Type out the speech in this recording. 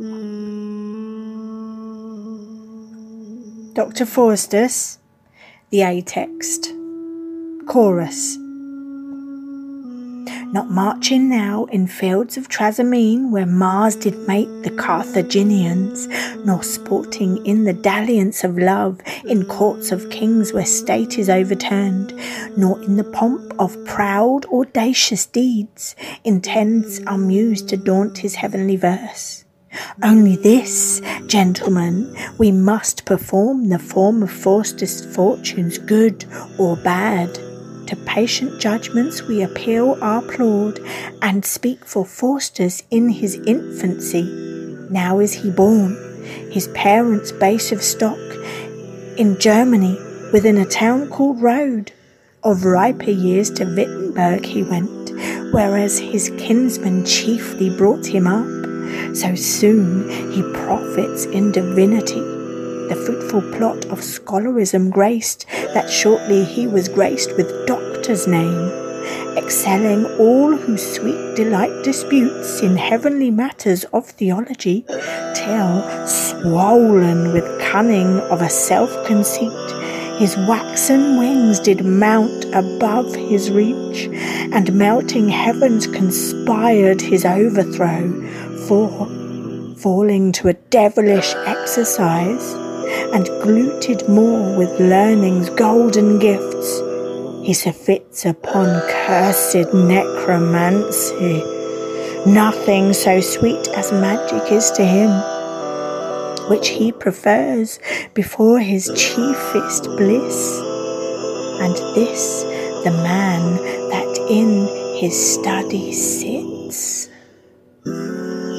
Mm. Dr. Faustus, the A text. Chorus. Not marching now in fields of Trasimene, where Mars did mate the Carthaginians, nor sporting in the dalliance of love in courts of kings where state is overturned, nor in the pomp of proud, audacious deeds intends our muse to daunt his heavenly verse. Only this, gentlemen, we must perform the form of Faustus' fortunes, good or bad. To patient judgments we appeal our plaud, and speak for Faustus in his infancy. Now is he born, his parents' base of stock, in Germany, within a town called Rhode. Of riper years to Wittenberg he went, whereas his kinsmen chiefly brought him up. So soon he profits in divinity. The fruitful plot of scholarism graced, that shortly he was graced with doctor's name, excelling all whose sweet delight disputes in heavenly matters of theology, till, swollen with cunning of a self-conceit, his waxen wings did mount above his reach, and melting heavens conspired his overthrow, for, falling to a devilish exercise, and gluted more with learning's golden gifts, he surfeits upon cursed necromancy. Nothing so sweet as magic is to him, which he prefers before his chiefest bliss. And this the man that in his study sits.